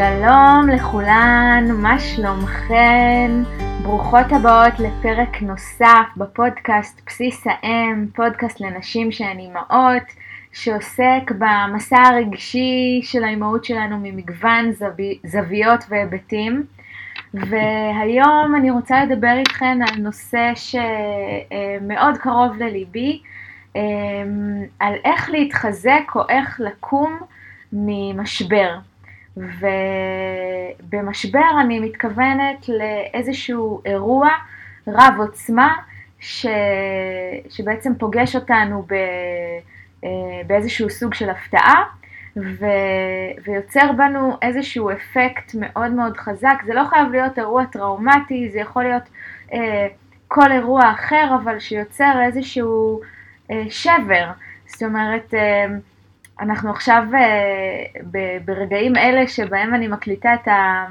שלום לכולן, מה שלומכן? ברוכות הבאות לפרק נוסף בפודקאסט בסיס האם, פודקאסט לנשים שהן אימהות, שעוסק במסע הרגשי של האימהות שלנו ממגוון זווי, זוויות והיבטים. והיום אני רוצה לדבר איתכן על נושא שמאוד קרוב לליבי, על איך להתחזק או איך לקום ממשבר. ובמשבר אני מתכוונת לאיזשהו אירוע רב עוצמה ש... שבעצם פוגש אותנו ב... באיזשהו סוג של הפתעה ו... ויוצר בנו איזשהו אפקט מאוד מאוד חזק. זה לא חייב להיות אירוע טראומטי, זה יכול להיות אה, כל אירוע אחר, אבל שיוצר איזשהו אה, שבר. זאת אומרת, אה, אנחנו עכשיו uh, ברגעים אלה שבהם אני מקליטה את, ה,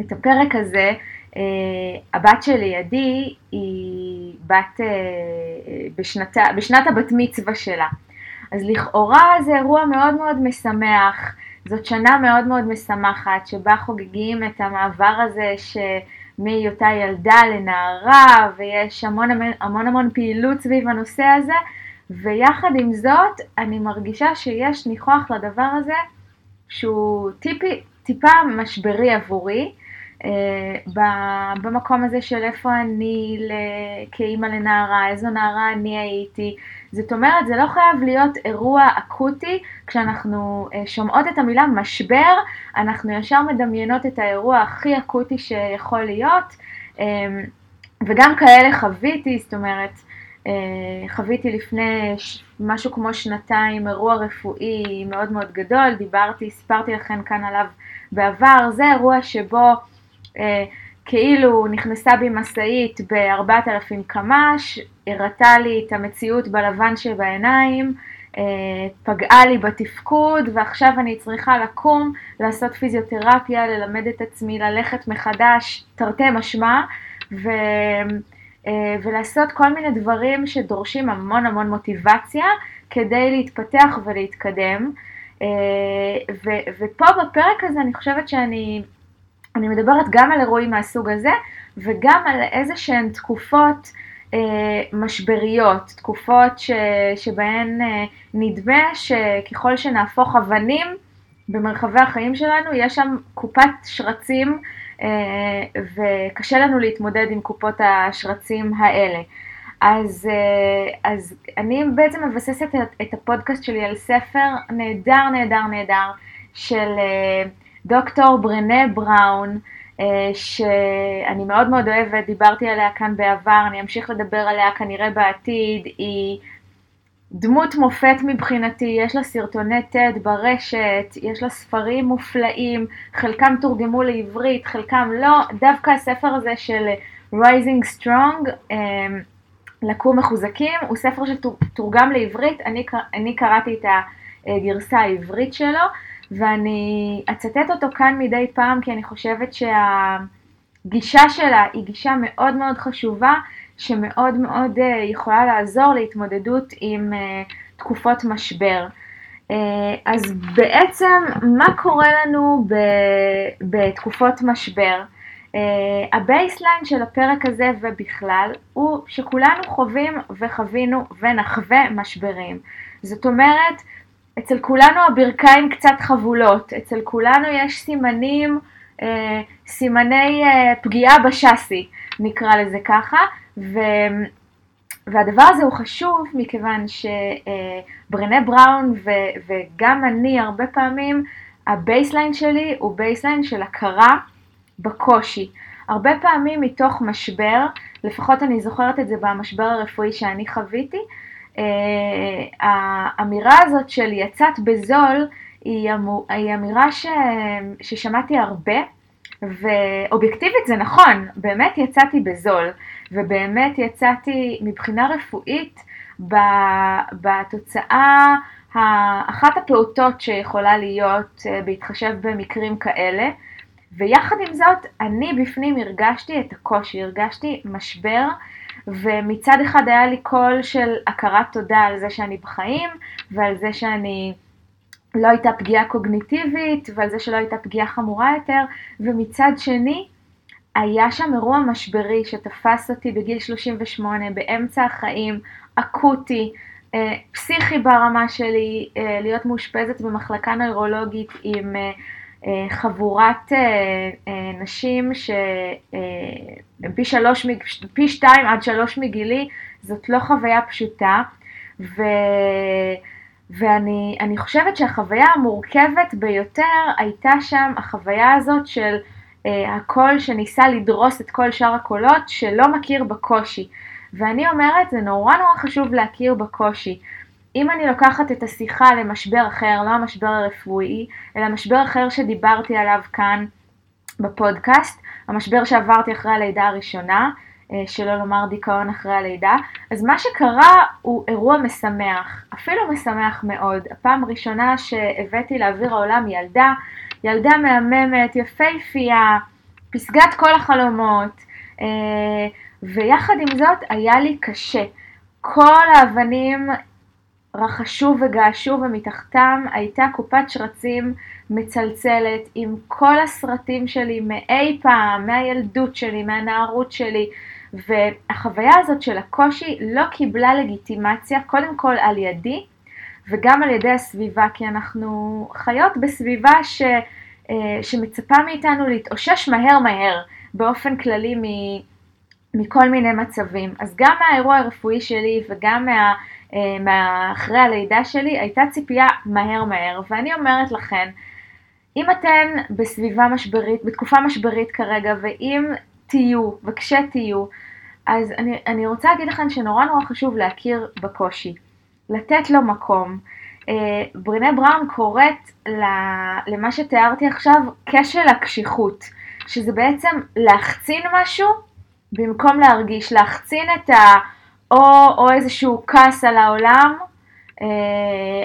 את הפרק הזה, uh, הבת שלי, עדי, היא בת, uh, בשנת, בשנת הבת מצווה שלה. אז לכאורה זה אירוע מאוד מאוד משמח, זאת שנה מאוד מאוד משמחת, שבה חוגגים את המעבר הזה שמהיותה ילדה לנערה, ויש המון המון, המון המון פעילות סביב הנושא הזה, ויחד עם זאת, אני מרגישה שיש ניחוח לדבר הזה שהוא טיפי, טיפה משברי עבורי, אה, במקום הזה של איפה אני כאימא לנערה, איזו נערה אני הייתי. זאת אומרת, זה לא חייב להיות אירוע אקוטי, כשאנחנו אה, שומעות את המילה משבר, אנחנו ישר מדמיינות את האירוע הכי אקוטי שיכול להיות, אה, וגם כאלה חוויתי, זאת אומרת, חוויתי לפני משהו כמו שנתיים אירוע רפואי מאוד מאוד גדול, דיברתי, סיפרתי לכם כאן עליו בעבר, זה אירוע שבו אה, כאילו נכנסה בי משאית ב-4,000 קמ"ש, הראתה לי את המציאות בלבן שבעיניים, אה, פגעה לי בתפקוד ועכשיו אני צריכה לקום, לעשות פיזיותרפיה, ללמד את עצמי ללכת מחדש, תרתי משמע, ו... אה, ולעשות כל מיני דברים שדורשים המון המון מוטיבציה כדי להתפתח ולהתקדם. אה, ו- ופה בפרק הזה אני חושבת שאני אני מדברת גם על אירועים מהסוג הזה וגם על איזה שהן תקופות אה, משבריות, תקופות ש- שבהן נדמה שככל שנהפוך אבנים במרחבי החיים שלנו, יש שם קופת שרצים וקשה לנו להתמודד עם קופות השרצים האלה. אז, אה, אז אני בעצם מבססת את הפודקאסט שלי על ספר נהדר, נהדר, נהדר של אה, דוקטור ברנה בראון, שאני מאוד מאוד אוהבת, דיברתי עליה כאן בעבר, אני אמשיך לדבר עליה כנראה בעתיד, היא דמות מופת מבחינתי, יש לה סרטוני TED ברשת, יש לה ספרים מופלאים, חלקם תורגמו לעברית, חלקם לא, דווקא הספר הזה של Rising Strong, אמ, לקום מחוזקים, הוא ספר שתורגם לעברית, אני, אני קראתי את הגרסה העברית שלו, ואני אצטט אותו כאן מדי פעם, כי אני חושבת שהגישה שלה היא גישה מאוד מאוד חשובה, שמאוד מאוד אה, יכולה לעזור להתמודדות עם אה, תקופות משבר. אה, אז בעצם מה קורה לנו בתקופות משבר? ה baseline של הפרק הזה ובכלל הוא שכולנו חווים וחווינו ונחווה משברים. זאת אומרת, אצל כולנו הברכיים קצת חבולות, אצל כולנו יש סימנים, סימני פגיעה בשאסי, נקרא לזה ככה, ו... והדבר הזה הוא חשוב מכיוון שברנה בראון ו... וגם אני הרבה פעמים, ה baseline שלי הוא baseline של הכרה בקושי. הרבה פעמים מתוך משבר, לפחות אני זוכרת את זה במשבר הרפואי שאני חוויתי, אה, האמירה הזאת של יצאת בזול היא, אמירה ש... ששמעתי הרבה, ואובייקטיבית זה נכון, באמת יצאתי בזול, ובאמת יצאתי מבחינה רפואית בתוצאה אחת הפעוטות שיכולה להיות אה, בהתחשב במקרים כאלה, ויחד עם זאת אני בפנים הרגשתי את הקושי, הרגשתי משבר, ומצד אחד היה לי קול של הכרת תודה על זה שאני בחיים ועל זה שאני לא הייתה פגיעה קוגניטיבית ועל זה שלא הייתה פגיעה חמורה יותר, ומצד שני, היה שם אירוע משברי שתפס אותי בגיל 38, באמצע החיים, אקוטי, אה, פסיכי ברמה שלי, אה, להיות מאושפזת במחלקה נוירולוגית עם אה, חבורת נשים שהם פי, שלוש, פי שתיים עד שלוש מגילי, זאת לא חוויה פשוטה. ו... ואני חושבת שהחוויה המורכבת ביותר הייתה שם החוויה הזאת של אה, הקול שניסה לדרוס את כל שאר הקולות שלא מכיר בקושי. ואני אומרת, זה נורא נורא חשוב להכיר בקושי. אם אני לוקחת את השיחה למשבר אחר, לא המשבר הרפואי, אלא משבר אחר שדיברתי עליו כאן בפודקאסט, המשבר שעברתי אחרי הלידה הראשונה, שלא לומר דיכאון אחרי הלידה, אז מה שקרה הוא אירוע משמח, אפילו משמח מאוד. הפעם הראשונה שהבאתי לאוויר העולם ילדה, ילדה מהממת, יפייפייה, פסגת כל החלומות, אה, ויחד עם זאת היה לי קשה. כל האבנים רחשו וגעשו ומתחתם הייתה קופת שרצים מצלצלת עם כל הסרטים שלי מאי פעם, מהילדות שלי, מהנערות שלי, והחוויה הזאת של הקושי לא קיבלה לגיטימציה קודם כל על ידי וגם על ידי הסביבה, כי אנחנו חיות בסביבה ש, אה, שמצפה מאיתנו להתאושש מהר מהר באופן כללי מכל מיני מצבים. אז גם מהאירוע הרפואי שלי וגם מה, אה, מה, אחרי הלידה שלי הייתה ציפייה מהר מהר, ואני אומרת לכן, אם אתן בסביבה משברית, בתקופה משברית כרגע, ואם תהיו, וכשתהיו, אז אני, אני רוצה להגיד לכם שנורא נורא חשוב להכיר בקושי, לתת לו מקום. אה, ברינה בראון קוראת למה שתיארתי עכשיו כשל הקשיחות, שזה בעצם להחצין משהו במקום להרגיש, להחצין את ה... או, או איזשהו כעס על העולם, אה,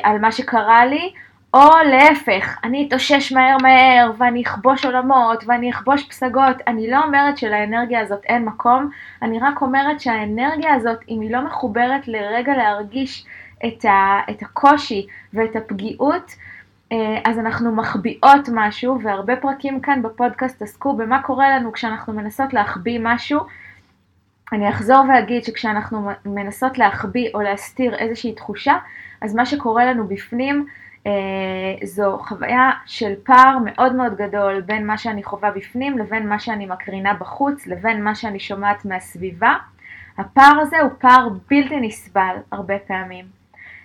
על מה שקרה לי, או להפך, אני אתאושש מהר מהר ואני אכבוש עולמות ואני אכבוש פסגות. אני לא אומרת שלאנרגיה הזאת אין מקום, אני רק אומרת שהאנרגיה הזאת, אם היא לא מחוברת לרגע להרגיש את, ה, את הקושי ואת הפגיעות, אה, אז אנחנו מחביאות משהו, והרבה פרקים כאן בפודקאסט עסקו במה קורה לנו כשאנחנו מנסות להחביא משהו. אני אחזור ואגיד שכשאנחנו מנסות להחביא או להסתיר איזושהי תחושה, אז מה שקורה לנו בפנים זו חוויה של פער מאוד מאוד גדול בין מה שאני חווה בפנים לבין מה שאני מקרינה בחוץ, לבין מה שאני שומעת מהסביבה. הפער הזה הוא פער בלתי נסבל הרבה פעמים.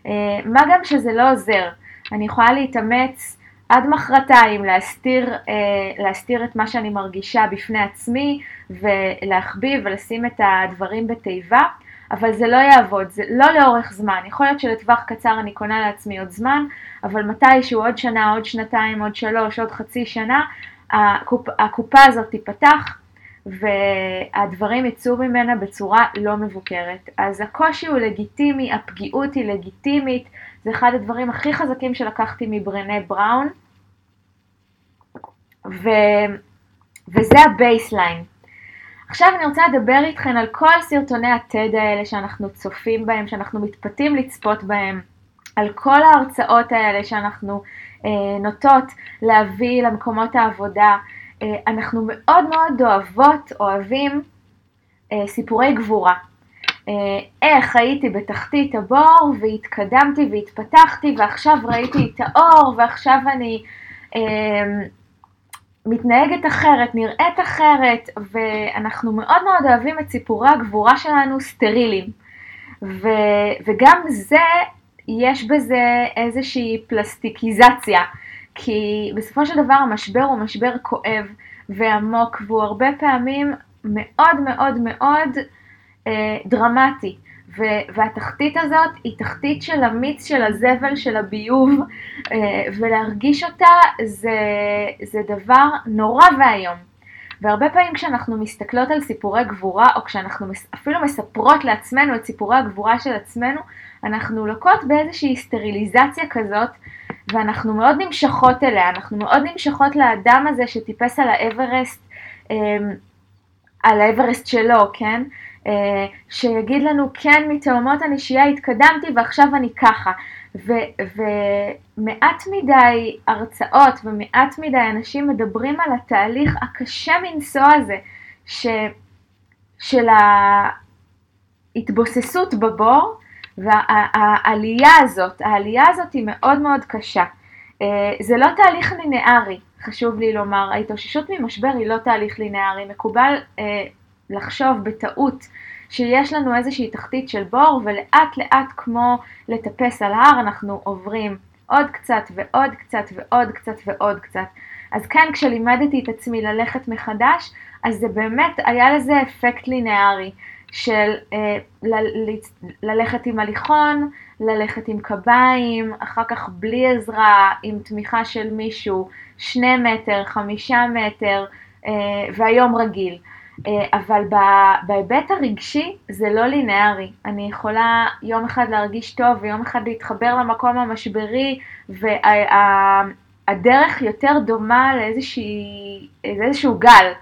אה, מה גם שזה לא עוזר, אני יכולה להתאמץ עד מחרתיים להסתיר, אה, להסתיר את מה שאני מרגישה בפני עצמי ולהחביא ולשים את הדברים בתיבה, אבל זה לא יעבוד, זה לא לאורך זמן. יכול להיות שלטווח קצר אני קונה לעצמי עוד זמן, אבל מתישהו עוד שנה, עוד שנתיים, עוד שלוש, עוד חצי שנה, הקופ, הקופה הזאת תיפתח והדברים יצאו ממנה בצורה לא מבוקרת. אז הקושי הוא לגיטימי, הפגיעות היא לגיטימית, זה אחד הדברים הכי חזקים שלקחתי מברנה בראון, ו... וזה ה baseline. עכשיו אני רוצה לדבר איתכן על כל סרטוני ה-TED האלה שאנחנו צופים בהם, שאנחנו מתפתים לצפות בהם, על כל ההרצאות האלה שאנחנו אה, נוטות להביא למקומות העבודה. אה, אנחנו מאוד מאוד אוהבות, אוהבים אה, סיפורי גבורה. אה, איך הייתי בתחתית הבור והתקדמתי והתפתחתי ועכשיו ראיתי את האור ועכשיו אני... אה, מתנהגת אחרת, נראית אחרת, ואנחנו מאוד מאוד אוהבים את סיפורי הגבורה שלנו סטרילים. ו, וגם זה, יש בזה איזושהי פלסטיקיזציה, כי בסופו של דבר המשבר הוא משבר כואב ועמוק, והוא הרבה פעמים מאוד מאוד מאוד אה, דרמטי. והתחתית הזאת היא תחתית של המיץ של הזבל של הביוב, אה, ולהרגיש אותה זה, זה דבר נורא ואיום. והרבה פעמים כשאנחנו מסתכלות על סיפורי גבורה, או כשאנחנו אפילו מספרות לעצמנו את סיפורי הגבורה של עצמנו, אנחנו לוקות באיזושהי סטריליזציה כזאת, ואנחנו מאוד נמשכות אליה, אנחנו מאוד נמשכות לאדם הזה שטיפס על האברסט, אה, על האברסט שלו, כן? אה, שיגיד לנו כן מתאומות הנשייה התקדמתי ועכשיו אני ככה. ומעט מדי הרצאות ומעט מדי אנשים מדברים על התהליך הקשה מנשוא הזה ש, של ההתבוססות בבור והעלייה הזאת, העלייה הזאת היא מאוד מאוד קשה. אה, זה לא תהליך לינארי, חשוב לי לומר, ההתאוששות ממשבר היא לא תהליך לינארי, מקובל אה, לחשוב בטעות שיש לנו איזושהי תחתית של בור ולאט לאט כמו לטפס על הר אנחנו עוברים עוד קצת ועוד קצת ועוד קצת ועוד קצת. אז כן, כשלימדתי את עצמי ללכת מחדש, אז זה באמת, היה לזה אפקט לינארי של אה, ל- ל- ללכת עם הליכון, ללכת עם קביים, אחר כך בלי עזרה, עם תמיכה של מישהו, שני מטר, חמישה מטר, אה, והיום רגיל. אה, אבל בהיבט הרגשי זה לא לינארי. אני יכולה יום אחד להרגיש טוב ויום אחד להתחבר למקום המשברי, והדרך יותר דומה לאיזשהו גל.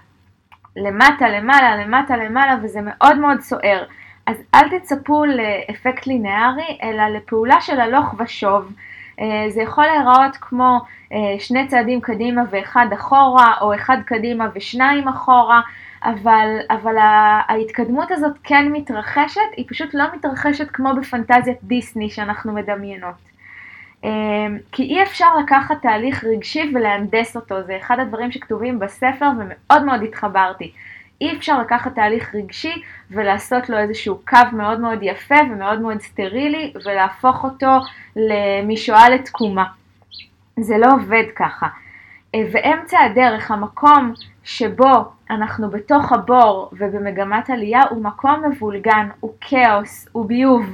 למטה, למעלה, למטה, למעלה, וזה מאוד מאוד סוער. אז אל תצפו לאפקט לינארי, אלא לפעולה של הלוך ושוב. אה, זה יכול להיראות כמו אה, שני צעדים קדימה ואחד אחורה, או אחד קדימה ושניים אחורה, אבל, אבל ההתקדמות הזאת כן מתרחשת, היא פשוט לא מתרחשת כמו בפנטזיית דיסני שאנחנו מדמיינות. אה, כי אי אפשר לקחת תהליך רגשי ולהנדס אותו, זה אחד הדברים שכתובים בספר ומאוד מאוד התחברתי. אי אפשר לקחת תהליך רגשי ולעשות לו איזשהו קו מאוד מאוד יפה ומאוד מאוד סטרילי ולהפוך אותו משואה לתקומה. זה לא עובד ככה. אה, ואמצע הדרך, המקום שבו אנחנו בתוך הבור ובמגמת עלייה הוא מקום מבולגן, הוא כאוס, הוא ביוב,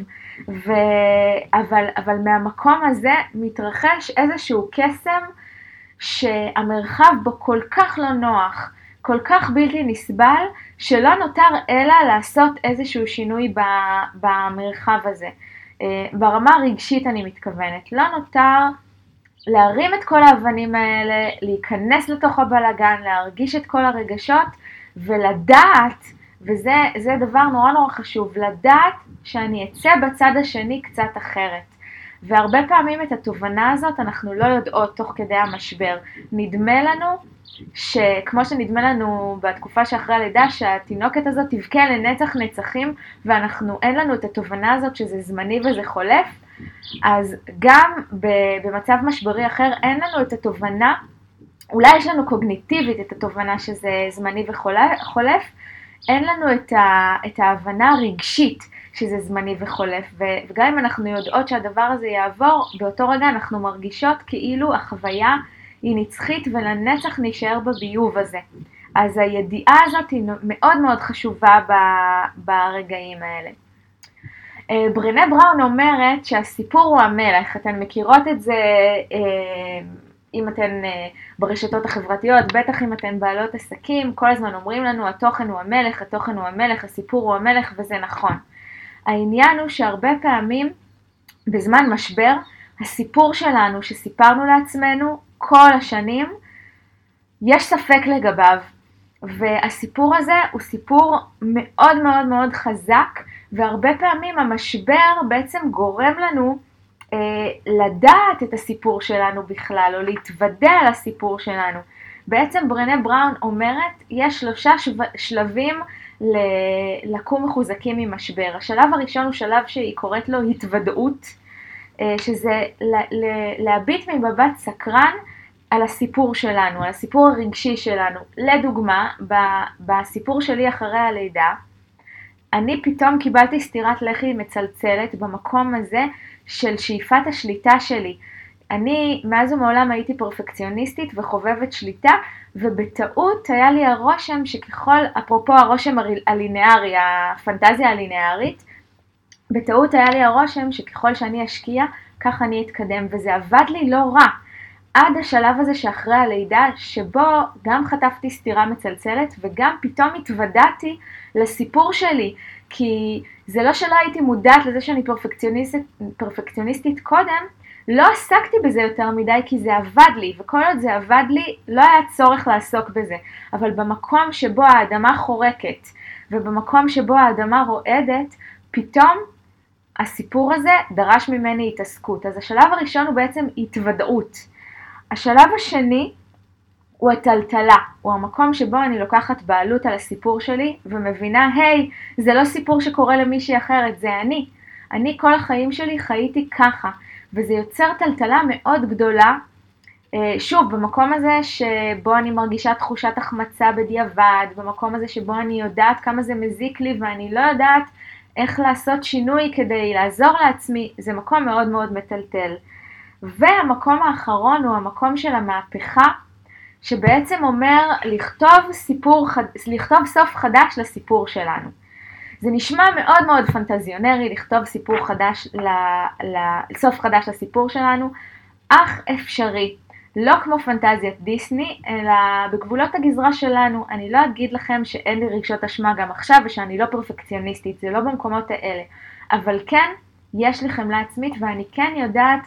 ו... אבל, אבל מהמקום הזה מתרחש איזשהו קסם שהמרחב בו כל כך לא נוח, כל כך בלתי נסבל, שלא נותר אלא לעשות איזשהו שינוי במרחב הזה. אה, ברמה הרגשית אני מתכוונת. לא נותר להרים את כל האבנים האלה, להיכנס לתוך הבלגן, להרגיש את כל הרגשות ולדעת, וזה דבר נורא נורא חשוב, לדעת שאני אצא בצד השני קצת אחרת. והרבה פעמים את התובנה הזאת אנחנו לא יודעות תוך כדי המשבר. נדמה לנו שכמו שנדמה לנו בתקופה שאחרי הלידה, שהתינוקת הזאת תבכה לנצח נצחים, ואנחנו, אין לנו את התובנה הזאת שזה זמני וזה חולף, אז גם במצב משברי אחר אין לנו את התובנה, אולי יש לנו קוגניטיבית את התובנה שזה זמני וחולף, אין לנו את, ה, את ההבנה הרגשית שזה זמני וחולף, וגם אם אנחנו יודעות שהדבר הזה יעבור, באותו רגע אנחנו מרגישות כאילו החוויה היא נצחית ולנצח נשאר בביוב הזה. אז הידיעה הזאת היא מאוד מאוד חשובה ברגעים האלה. אה, ברנה בראון אומרת שהסיפור הוא המלך, אתן מכירות את זה אה, אם אתן אה, ברשתות החברתיות, בטח אם אתן בעלות עסקים, כל הזמן אומרים לנו התוכן הוא המלך, התוכן הוא המלך, הסיפור הוא המלך וזה נכון. העניין הוא שהרבה פעמים בזמן משבר, הסיפור שלנו שסיפרנו לעצמנו כל השנים, יש ספק לגביו. והסיפור הזה הוא סיפור מאוד מאוד מאוד חזק, והרבה פעמים המשבר בעצם גורם לנו אה, לדעת את הסיפור שלנו בכלל, או להתוודע על הסיפור שלנו. בעצם ברנה בראון אומרת, יש שלושה שלבים לקום מחוזקים ממשבר. השלב הראשון הוא שלב שהיא קוראת לו התוודעות, אה, שזה להביט ממבט סקרן על הסיפור שלנו, על הסיפור הרגשי שלנו. לדוגמה, בסיפור שלי אחרי הלידה, אני פתאום קיבלתי סטירת לחי מצלצלת במקום הזה של שאיפת השליטה שלי. אני מאז ומעולם הייתי פרפקציוניסטית וחובבת שליטה, ובטעות היה לי הרושם שככל, אפרופו הרושם הלינארי, הפנטזיה הלינארית, בטעות היה לי הרושם שככל שאני אשקיע, כך אני אתקדם, וזה עבד לי לא רע. עד השלב הזה שאחרי הלידה, שבו גם חטפתי סטירה מצלצלת וגם פתאום התוודעתי לסיפור שלי, כי זה לא שלא הייתי מודעת לזה שאני פרפקציוניסטית, פרפקציוניסטית קודם, לא עסקתי בזה יותר מדי כי זה עבד לי, וכל עוד זה עבד לי, לא היה צורך לעסוק בזה. אבל במקום שבו האדמה חורקת, ובמקום שבו האדמה רועדת, פתאום הסיפור הזה דרש ממני התעסקות. אז השלב הראשון הוא בעצם התוודעות. השלב השני הוא הטלטלה, הוא המקום שבו אני לוקחת בעלות על הסיפור שלי ומבינה, היי, hey, זה לא סיפור שקורה למישהי אחרת, זה אני. אני כל החיים שלי חייתי ככה, וזה יוצר טלטלה מאוד גדולה. אה, שוב, במקום הזה שבו אני מרגישה תחושת החמצה בדיעבד, במקום הזה שבו אני יודעת כמה זה מזיק לי ואני לא יודעת איך לעשות שינוי כדי לעזור לעצמי, זה מקום מאוד מאוד מטלטל. והמקום האחרון הוא המקום של המהפכה, שבעצם אומר לכתוב סיפור, לכתוב סוף חדש לסיפור שלנו. זה נשמע מאוד מאוד פנטזיונרי לכתוב סיפור חדש, סוף חדש לסיפור שלנו, אך אפשרי. לא כמו פנטזיית דיסני, אלא בגבולות הגזרה שלנו. אני לא אגיד לכם שאין לי רגשות אשמה גם עכשיו ושאני לא פרפקציוניסטית, זה לא במקומות האלה. אבל כן, יש לי חמלה עצמית ואני כן יודעת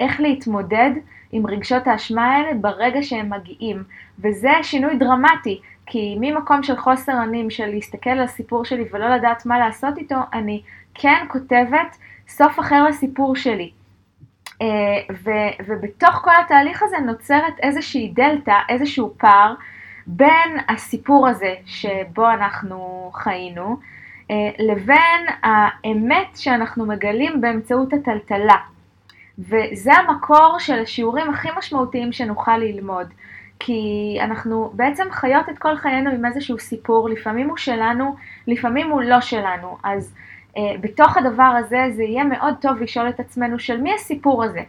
איך להתמודד עם רגשות האשמה האלה ברגע שהם מגיעים. וזה שינוי דרמטי, כי ממקום של חוסר אונים, של להסתכל על הסיפור שלי ולא לדעת מה לעשות איתו, אני כן כותבת סוף אחר לסיפור שלי. אה, ו, ובתוך כל התהליך הזה נוצרת איזושהי דלתא, איזשהו פער בין הסיפור הזה שבו אנחנו חיינו, אה, לבין האמת שאנחנו מגלים באמצעות הטלטלה. וזה המקור של השיעורים הכי משמעותיים שנוכל ללמוד. כי אנחנו בעצם חיות את כל חיינו עם איזשהו סיפור, לפעמים הוא שלנו, לפעמים הוא לא שלנו. אז אה, בתוך הדבר הזה זה יהיה מאוד טוב לשאול את עצמנו של מי הסיפור הזה?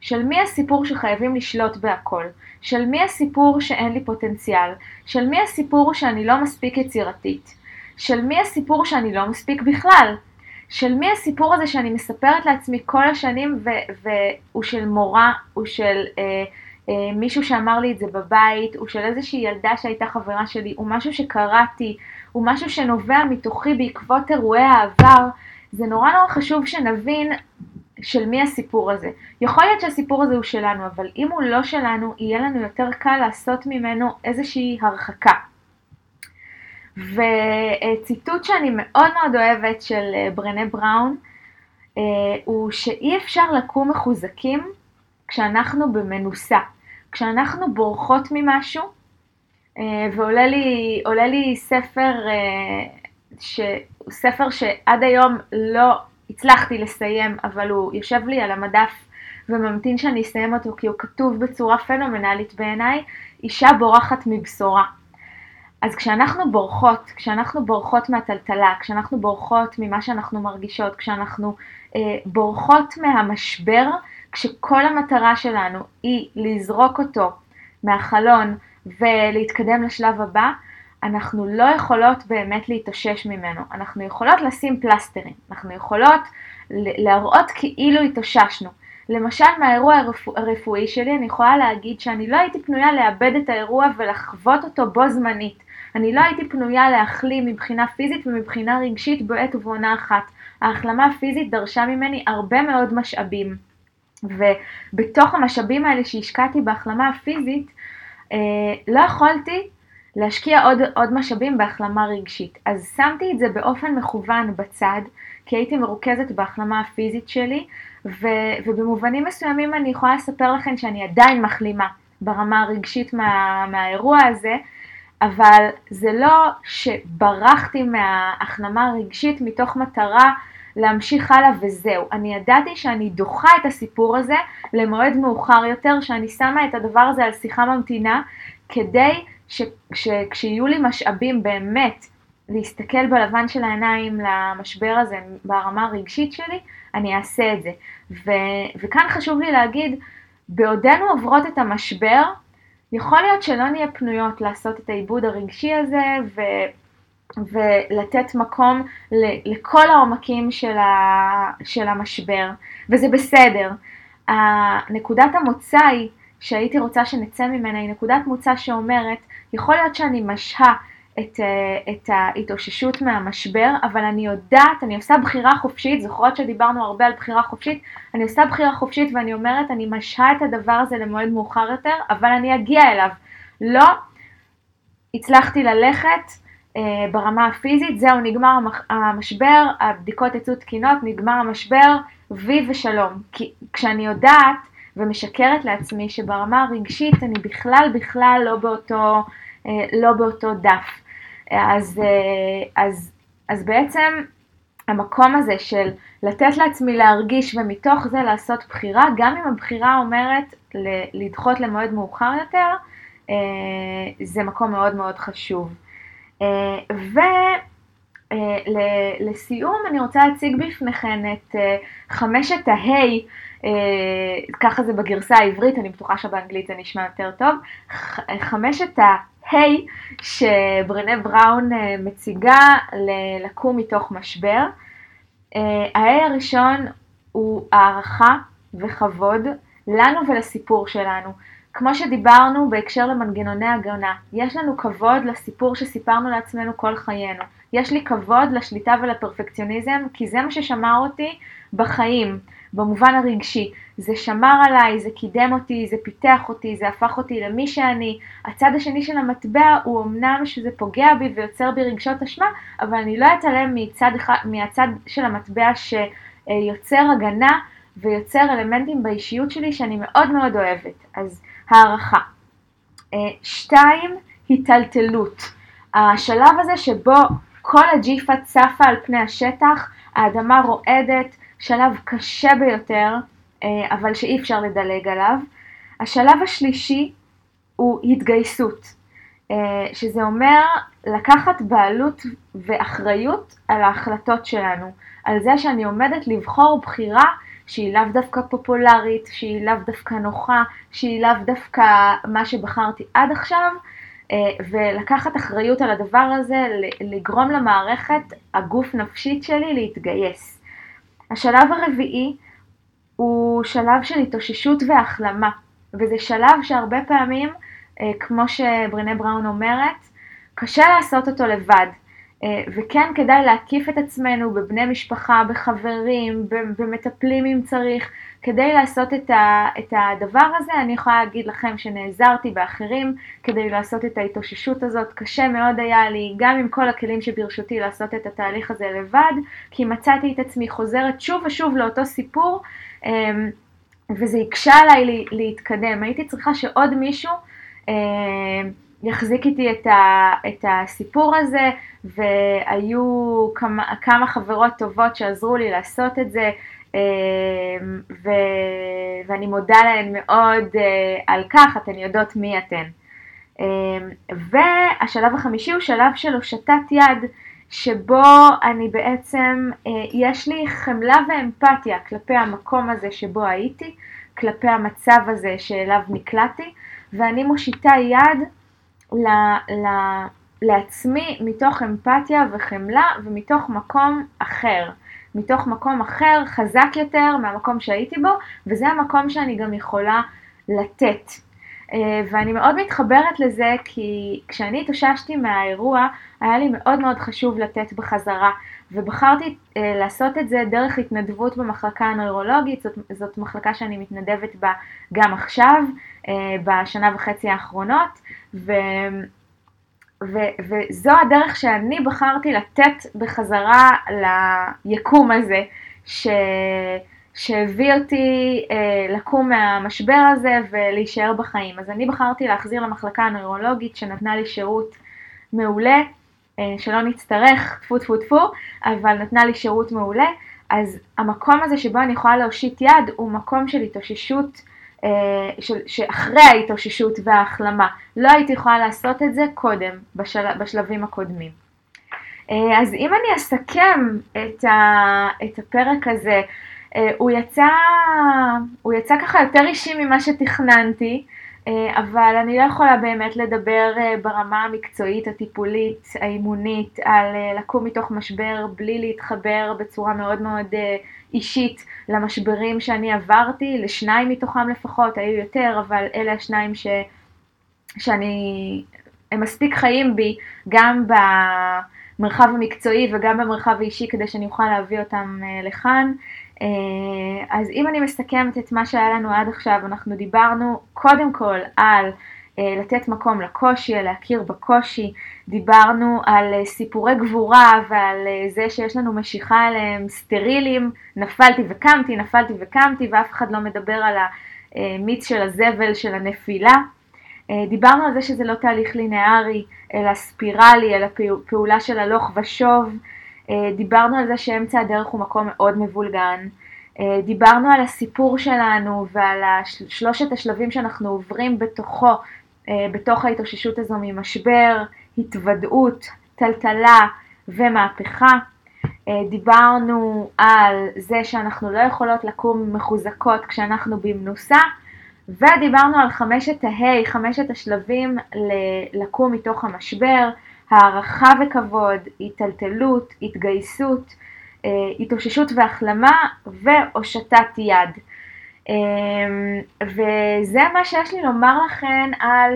של מי הסיפור שחייבים לשלוט בהכל? של מי הסיפור שאין לי פוטנציאל? של מי הסיפור שאני לא מספיק יצירתית? של מי הסיפור שאני לא מספיק בכלל? של מי הסיפור הזה שאני מספרת לעצמי כל השנים והוא של מורה, הוא של אה, אה, מישהו שאמר לי את זה בבית, הוא של איזושהי ילדה שהייתה חברה שלי, הוא משהו שקראתי, הוא משהו שנובע מתוכי בעקבות אירועי העבר. זה נורא נורא חשוב שנבין של מי הסיפור הזה. יכול להיות שהסיפור הזה הוא שלנו, אבל אם הוא לא שלנו, יהיה לנו יותר קל לעשות ממנו איזושהי הרחקה. וציטוט שאני מאוד מאוד אוהבת של אה, ברנה בראון, אה, הוא שאי אפשר לקום מחוזקים כשאנחנו במנוסה. כשאנחנו בורחות ממשהו, אה, ועולה לי, לי ספר, ש, ספר שעד היום לא הצלחתי לסיים, אבל הוא יושב לי על המדף וממתין שאני אסיים אותו כי הוא כתוב בצורה פנומנלית בעיניי, אישה בורחת מבשורה. אז כשאנחנו בורחות, כשאנחנו בורחות מהטלטלה, כשאנחנו בורחות ממה שאנחנו מרגישות, כשאנחנו אה, בורחות מהמשבר, כשכל המטרה שלנו היא לזרוק אותו מהחלון ולהתקדם לשלב הבא, אנחנו לא יכולות באמת להתאושש ממנו. אנחנו יכולות לשים פלסטרים, אנחנו יכולות להראות כאילו התאוששנו. למשל מהאירוע הרפוא, הרפואי שלי אני יכולה להגיד שאני לא הייתי פנויה לאבד את האירוע ולחוות אותו בו זמנית. אני לא הייתי פנויה להחלים מבחינה פיזית ומבחינה רגשית בעת ובעונה אחת. ההחלמה הפיזית דרשה ממני הרבה מאוד משאבים. ובתוך המשאבים האלה שהשקעתי בהחלמה הפיזית, אה, לא יכולתי להשקיע עוד, עוד משאבים בהחלמה רגשית. אז שמתי את זה באופן מכוון בצד, כי הייתי מרוכזת בהחלמה הפיזית שלי, ו, ובמובנים מסוימים אני יכולה לספר לכם שאני עדיין מחלימה ברמה הרגשית מה, מהאירוע הזה, אבל זה לא שברחתי מההחלמה הרגשית מתוך מטרה להמשיך הלאה וזהו. אני ידעתי שאני דוחה את הסיפור הזה למועד מאוחר יותר, שאני שמה את הדבר הזה על שיחה ממתינה, כדי שכשיהיו לי משאבים באמת להסתכל בלבן של העיניים למשבר הזה ברמה הרגשית שלי, אני אעשה את זה. ו- וכאן חשוב לי להגיד, בעודנו עוברות את המשבר, יכול להיות שלא נהיה פנויות לעשות את העיבוד הרגשי הזה ו, ולתת מקום ל, לכל העומקים של, ה, של המשבר, וזה בסדר. נקודת המוצא היא שהייתי רוצה שנצא ממנה היא נקודת מוצא שאומרת, יכול להיות שאני משהה את, אה, את ההתאוששות מהמשבר, אבל אני יודעת, אני עושה בחירה חופשית, זוכרות שדיברנו הרבה על בחירה חופשית, אני עושה בחירה חופשית ואני אומרת, אני משהה את הדבר הזה למועד מאוחר יותר, אבל אני אגיע אליו. לא הצלחתי ללכת ברמה הפיזית, זהו, נגמר המשבר, הבדיקות יצאו תקינות, נגמר המשבר, וי ושלום. כי כשאני יודעת ומשקרת לעצמי שברמה הרגשית אני בכלל בכלל לא באותו, לא באותו דף. אז, אז, אז בעצם המקום הזה של לתת לעצמי להרגיש ומתוך זה לעשות בחירה, גם אם הבחירה אומרת לדחות למועד מאוחר יותר, אה, זה מקום מאוד מאוד חשוב. אה, ולסיום אה, אני רוצה להציג בפניכם את חמשת ההיי, ככה זה בגרסה העברית, אני בטוחה שבאנגלית זה נשמע יותר טוב, חמשת ההיי שברנה בראון מציגה לקום מתוך משבר. ההיי הראשון הוא הערכה וכבוד לנו ולסיפור שלנו. כמו שדיברנו בהקשר למנגנוני הגנה, יש לנו כבוד לסיפור שסיפרנו לעצמנו כל חיינו. יש לי כבוד לשליטה ולפרפקציוניזם, כי זה מה ששמר אותי בחיים, במובן הרגשי. זה שמר עליי, זה קידם אותי, זה פיתח אותי, זה הפך אותי למי שאני. הצד השני של המטבע הוא אמנם שזה פוגע בי ויוצר בי רגשות אשמה, אבל אני לא אתעלם מצד, מהצד של המטבע שיוצר הגנה ויוצר אלמנטים באישיות שלי שאני מאוד מאוד אוהבת. אז הערכה. אה, שתיים, היטלטלות. השלב הזה שבו כל הג'יפה צפה על פני השטח, האדמה רועדת, שלב קשה ביותר, אה, אבל שאי אפשר לדלג עליו. השלב השלישי הוא התגייסות, אה, שזה אומר לקחת בעלות ואחריות על ההחלטות שלנו, על זה שאני עומדת לבחור בחירה שהיא לאו דווקא פופולרית, שהיא לאו דווקא נוחה, שהיא לאו דווקא מה שבחרתי עד עכשיו, אה, ולקחת אחריות על הדבר הזה, לגרום למערכת הגוף נפשית שלי להתגייס. השלב הרביעי הוא שלב של התאוששות והחלמה, וזה שלב שהרבה פעמים, אה, כמו שברנה בראון אומרת, קשה לעשות אותו לבד. אה, וכן כדאי להקיף את עצמנו בבני משפחה, בחברים, במטפלים אם צריך, כדי לעשות את, ה, את הדבר הזה. אני יכולה להגיד לכם שנעזרתי באחרים כדי לעשות את ההתאוששות הזאת. קשה מאוד היה לי, גם עם כל הכלים שברשותי, לעשות את התהליך הזה לבד, כי מצאתי את עצמי חוזרת שוב ושוב לאותו סיפור, אמ, וזה הקשה עליי להתקדם. הייתי צריכה שעוד מישהו אמ, יחזיק איתי את, ה, את הסיפור הזה, והיו כמה, כמה חברות טובות שעזרו לי לעשות את זה, ו, ואני מודה להן מאוד אה, על כך, אתן יודעות מי אתן. אמ, והשלב החמישי הוא שלב של הושטת יד, שבו אני בעצם, אה, יש לי חמלה ואמפתיה כלפי המקום הזה שבו הייתי, כלפי המצב הזה שאליו נקלעתי, ואני מושיטה יד ל, ל, לעצמי מתוך אמפתיה וחמלה ומתוך מקום אחר. מתוך מקום אחר, חזק יותר מהמקום שהייתי בו, וזה המקום שאני גם יכולה לתת. אה, ואני מאוד מתחברת לזה כי כשאני התאוששתי מהאירוע, היה לי מאוד מאוד חשוב לתת בחזרה, ובחרתי אה, לעשות את זה דרך התנדבות במחלקה הנוירולוגית, זאת, זאת מחלקה שאני מתנדבת בה גם עכשיו, אה, בשנה וחצי האחרונות, ו... ו- וזו הדרך שאני בחרתי לתת בחזרה ליקום הזה, ש- שהביא אותי אה, לקום מהמשבר הזה ולהישאר בחיים. אז אני בחרתי להחזיר למחלקה הנוירולוגית שנתנה לי שירות מעולה, אה, שלא נצטרך, טפו טפו טפו, אבל נתנה לי שירות מעולה. אז המקום הזה שבו אני יכולה להושיט יד הוא מקום של התאוששות אה, שאחרי ההתאוששות וההחלמה. לא הייתי יכולה לעשות את זה קודם, בשל, בשלבים הקודמים. אה, אז אם אני אסכם את, ה, את הפרק הזה, אה, הוא יצא, הוא יצא ככה יותר אישי ממה שתכננתי, אבל אני לא יכולה באמת לדבר ברמה המקצועית, הטיפולית, האימונית, על לקום מתוך משבר בלי להתחבר בצורה מאוד מאוד אישית למשברים שאני עברתי, לשניים מתוכם לפחות, היו יותר, אבל אלה השניים ש, שאני, הם מספיק חיים בי, גם במרחב המקצועי וגם במרחב האישי, כדי שאני אוכל להביא אותם אה, לכאן. אה, אז אם אני מסכמת את מה שהיה לנו עד עכשיו, אנחנו דיברנו קודם כל על לתת מקום לקושי, להכיר בקושי, דיברנו על סיפורי גבורה ועל זה שיש לנו משיכה אליהם סטרילים, נפלתי וקמתי, נפלתי וקמתי ואף אחד לא מדבר על המיץ של הזבל של הנפילה. דיברנו על זה שזה לא תהליך לינארי, אלא ספירלי, אלא פעולה של הלוך ושוב. דיברנו על זה שאמצע הדרך הוא מקום מאוד מבולגן. דיברנו על הסיפור שלנו ועל שלושת השלבים שאנחנו עוברים בתוכו, בתוך ההתאוששות הזו ממשבר, התוודעות, טלטלה ומהפכה. דיברנו על זה שאנחנו לא יכולות לקום מחוזקות כשאנחנו במנוסה, ודיברנו על חמשת ההי, חמשת השלבים לקום מתוך המשבר, הערכה וכבוד, היטלטלות, התגייסות, התאוששות והחלמה והושטת יד. וזה מה שיש לי לומר לכם על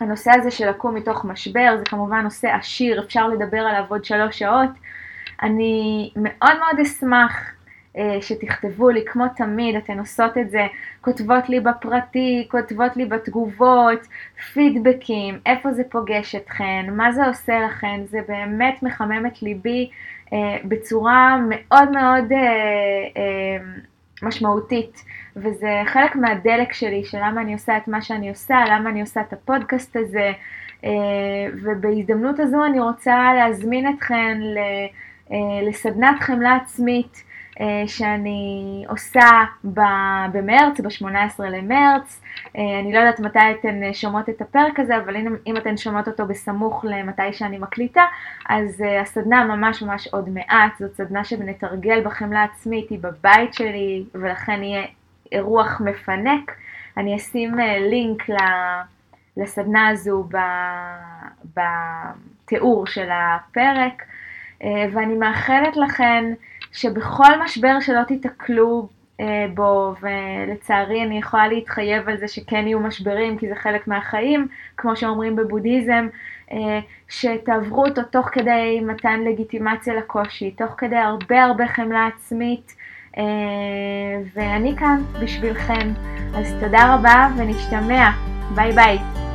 הנושא הזה של לקום מתוך משבר, זה כמובן נושא עשיר, אפשר לדבר עליו עוד שלוש שעות. אני מאוד מאוד אשמח אה, שתכתבו לי, כמו תמיד, אתן עושות את זה, כותבות לי בפרטי, כותבות לי בתגובות, פידבקים, איפה זה פוגש אתכן, מה זה עושה לכן, זה באמת מחמם את ליבי אה, בצורה מאוד מאוד אה, אה, משמעותית, וזה חלק מהדלק שלי, של למה אני עושה את מה שאני עושה, למה אני עושה את הפודקאסט הזה, אה, ובהזדמנות הזו אני רוצה להזמין אתכן אה, לסדנת חמלה עצמית. אה, שאני עושה במרץ, ב-18 למרץ, אה, אני לא יודעת מתי אתן שומעות את הפרק הזה, אבל אם, אם אתן שומעות אותו בסמוך למתי שאני מקליטה, אז אה, הסדנה ממש ממש עוד מעט, זאת סדנה שנתרגל בחמלה עצמית, היא בבית שלי, ולכן יהיה אירוח מפנק. אני אשים לינק לסדנה הזו בתיאור של הפרק, ואני מאחלת לכן שבכל משבר שלא תיתקלו אה, בו, ולצערי אני יכולה להתחייב על זה שכן יהיו משברים, כי זה חלק מהחיים, כמו שאומרים בבודהיזם, אה, שתעברו אותו תוך כדי מתן לגיטימציה לקושי, תוך כדי הרבה הרבה חמלה עצמית, אה, ואני כאן בשבילכם. אז תודה רבה ונשתמע. ביי ביי.